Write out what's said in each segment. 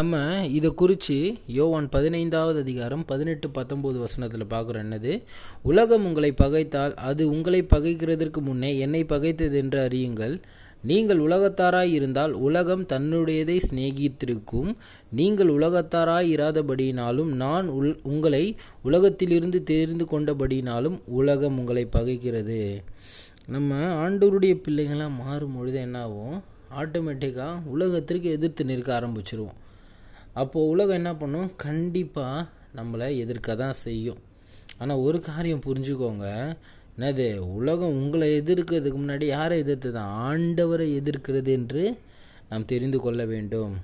நம்ம இதை குறித்து யோவான் பதினைந்தாவது அதிகாரம் பதினெட்டு பத்தொம்போது வசனத்தில் பார்க்குறோம். என்னது? உலகம் உங்களை பகைத்தால் அது உங்களை பகைக்கிறதற்கு முன்னே என்னை பகைத்தது என்று அறியுங்கள். நீங்கள் உலகத்தாராய் இருந்தால் உலகம் தன்னுடையதை சிநேகித்திருக்கும். நீங்கள் உலகத்தாராய் இராதபடியினாலும் நான் உள் உங்களை உலகத்திலிருந்து தெரிந்து கொண்டபடியினாலும் உலகம் உங்களை பகைக்கிறது. நம்ம ஆண்டோருடைய பிள்ளைங்களாம் மாறும் பொழுது என்னாகும்? ஆட்டோமேட்டிக்காக உலகத்திற்கு எதிர்த்து நிற்க ஆரம்பிச்சிருவோம். அப்போது உலகம் என்ன பண்ணும்? கண்டிப்பாக நம்மளை எதிர்க்க தான் செய்யும். ஆனால் ஒரு காரியம் புரிஞ்சுக்கோங்க. என்னது? உலகம் உங்களை எதிர்க்கிறதுக்கு முன்னாடி யாரை எதிர்த்து தான் ஆண்டவரை எதிர்க்கிறது என்று நாம் தெரிந்து கொள்ள வேண்டும்.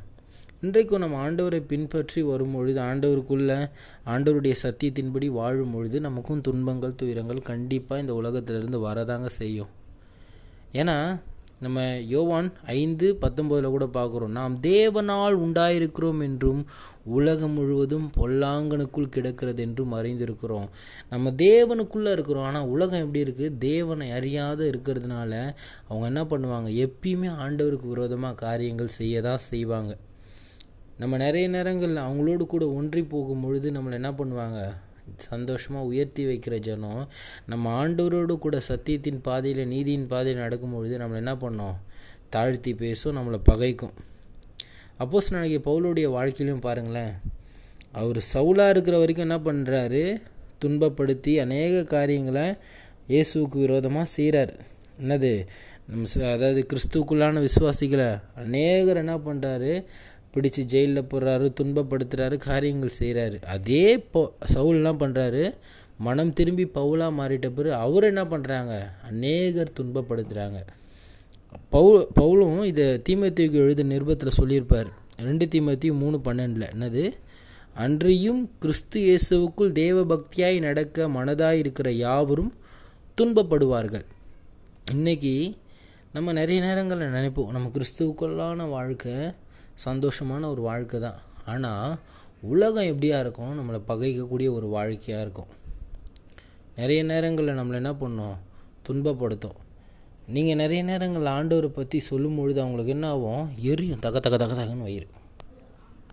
இன்றைக்கும் நம்ம ஆண்டவரை பின்பற்றி வரும் பொழுது ஆண்டவருக்குள்ள ஆண்டவருடைய சத்தியத்தின்படி வாழும் பொழுது நமக்கும் துன்பங்கள் துயரங்கள் கண்டிப்பாக இந்த உலகத்திலிருந்து வரதாங்க செய்யும். ஏன்னா நம்ம யோவான் ஐந்து பத்தொம்போதில் கூட பார்க்குறோம். நாம் தேவனால் உண்டாயிருக்கிறோம் என்றும் உலகம் முழுவதும் பொல்லாங்கனுக்குள் கிடக்கிறது என்றும் அறிந்திருக்கிறோம். நம்ம தேவனுக்குள்ளே இருக்கிறோம். ஆனால் உலகம் எப்படி இருக்குது தேவனை அறியாத இருக்கிறதுனால அவங்க என்ன பண்ணுவாங்க? எப்பயுமே ஆண்டவருக்கு விரோதமாக காரியங்கள் செய்ய தான் செய்வாங்க. நம்ம நிறைய நேரங்களில் அவங்களோடு கூட ஒன்றி போகும் பொழுது நம்மளை என்ன பண்ணுவாங்க? சந்தோஷமாக உயர்த்தி வைக்கிற ஜனம் நம்ம ஆண்டவரோடு கூட சத்தியத்தின் பாதையில் நீதியின் பாதையில் நடக்கும்பொழுது நம்மளை என்ன பண்ணோம்? தாழ்த்தி பேசும் நம்மளை பகைக்கும். அப்போஸ் நாளைக்கு பவுலுடைய வாழ்க்கையிலும் பாருங்களேன். அவர் சவுலாக இருக்கிற வரைக்கும் என்ன பண்ணுறாரு துன்பப்படுத்தி அநேக காரியங்களை இயேசுவுக்கு விரோதமாக செய்கிறார் என்னது? நம்ம அதாவது கிறிஸ்துவுக்குள்ளான விசுவாசிகளை அநேகர் என்ன பண்ணுறாரு பிடிச்சி ஜெயிலில் போடுறாரு துன்பப்படுத்துகிறாரு காரியங்கள் செய்கிறாரு அதே இப்போ சவுல்லாம் பண்ணுறாரு மனம் திரும்பி பவுலாக மாறிட்ட பிறகு அவர் என்ன பண்ணுறாங்க அநேகர் துன்பப்படுத்துகிறாங்க பவுல் பவுலும் இதை தீமத்திக்கு எழுத நிருபத்தில் சொல்லியிருப்பார். ரெண்டு தீமத்தியும் மூணு பன்னெண்டில். என்னது? அன்றியும் கிறிஸ்து இயேசுவுக்குள் தேவ பக்தியாய் நடக்க மனதாய் இருக்கிற யாவரும் துன்பப்படுவார்கள். இன்றைக்கி நம்ம நிறைய நேரங்களில் நினைப்போம். நம்ம கிறிஸ்துவுக்குள்ளான வாழ்க்கை சந்தோஷமான ஒரு வாழ்க்கை தான். ஆனால் உலகம் எப்படியா இருக்கும்? நம்மளை பகைக்கக்கூடிய ஒரு வாழ்க்கையாக இருக்கும். நிறைய நேரங்களில் நம்மளை என்ன பண்ணோம்? துன்பப்படுத்தும். நீங்கள் நிறைய நேரங்களில் ஆண்டவரை பற்றி சொல்லும் பொழுது அவங்களுக்கு என்ன ஆகும்? எரியும். தக தக தக தகன்னு வயிறு.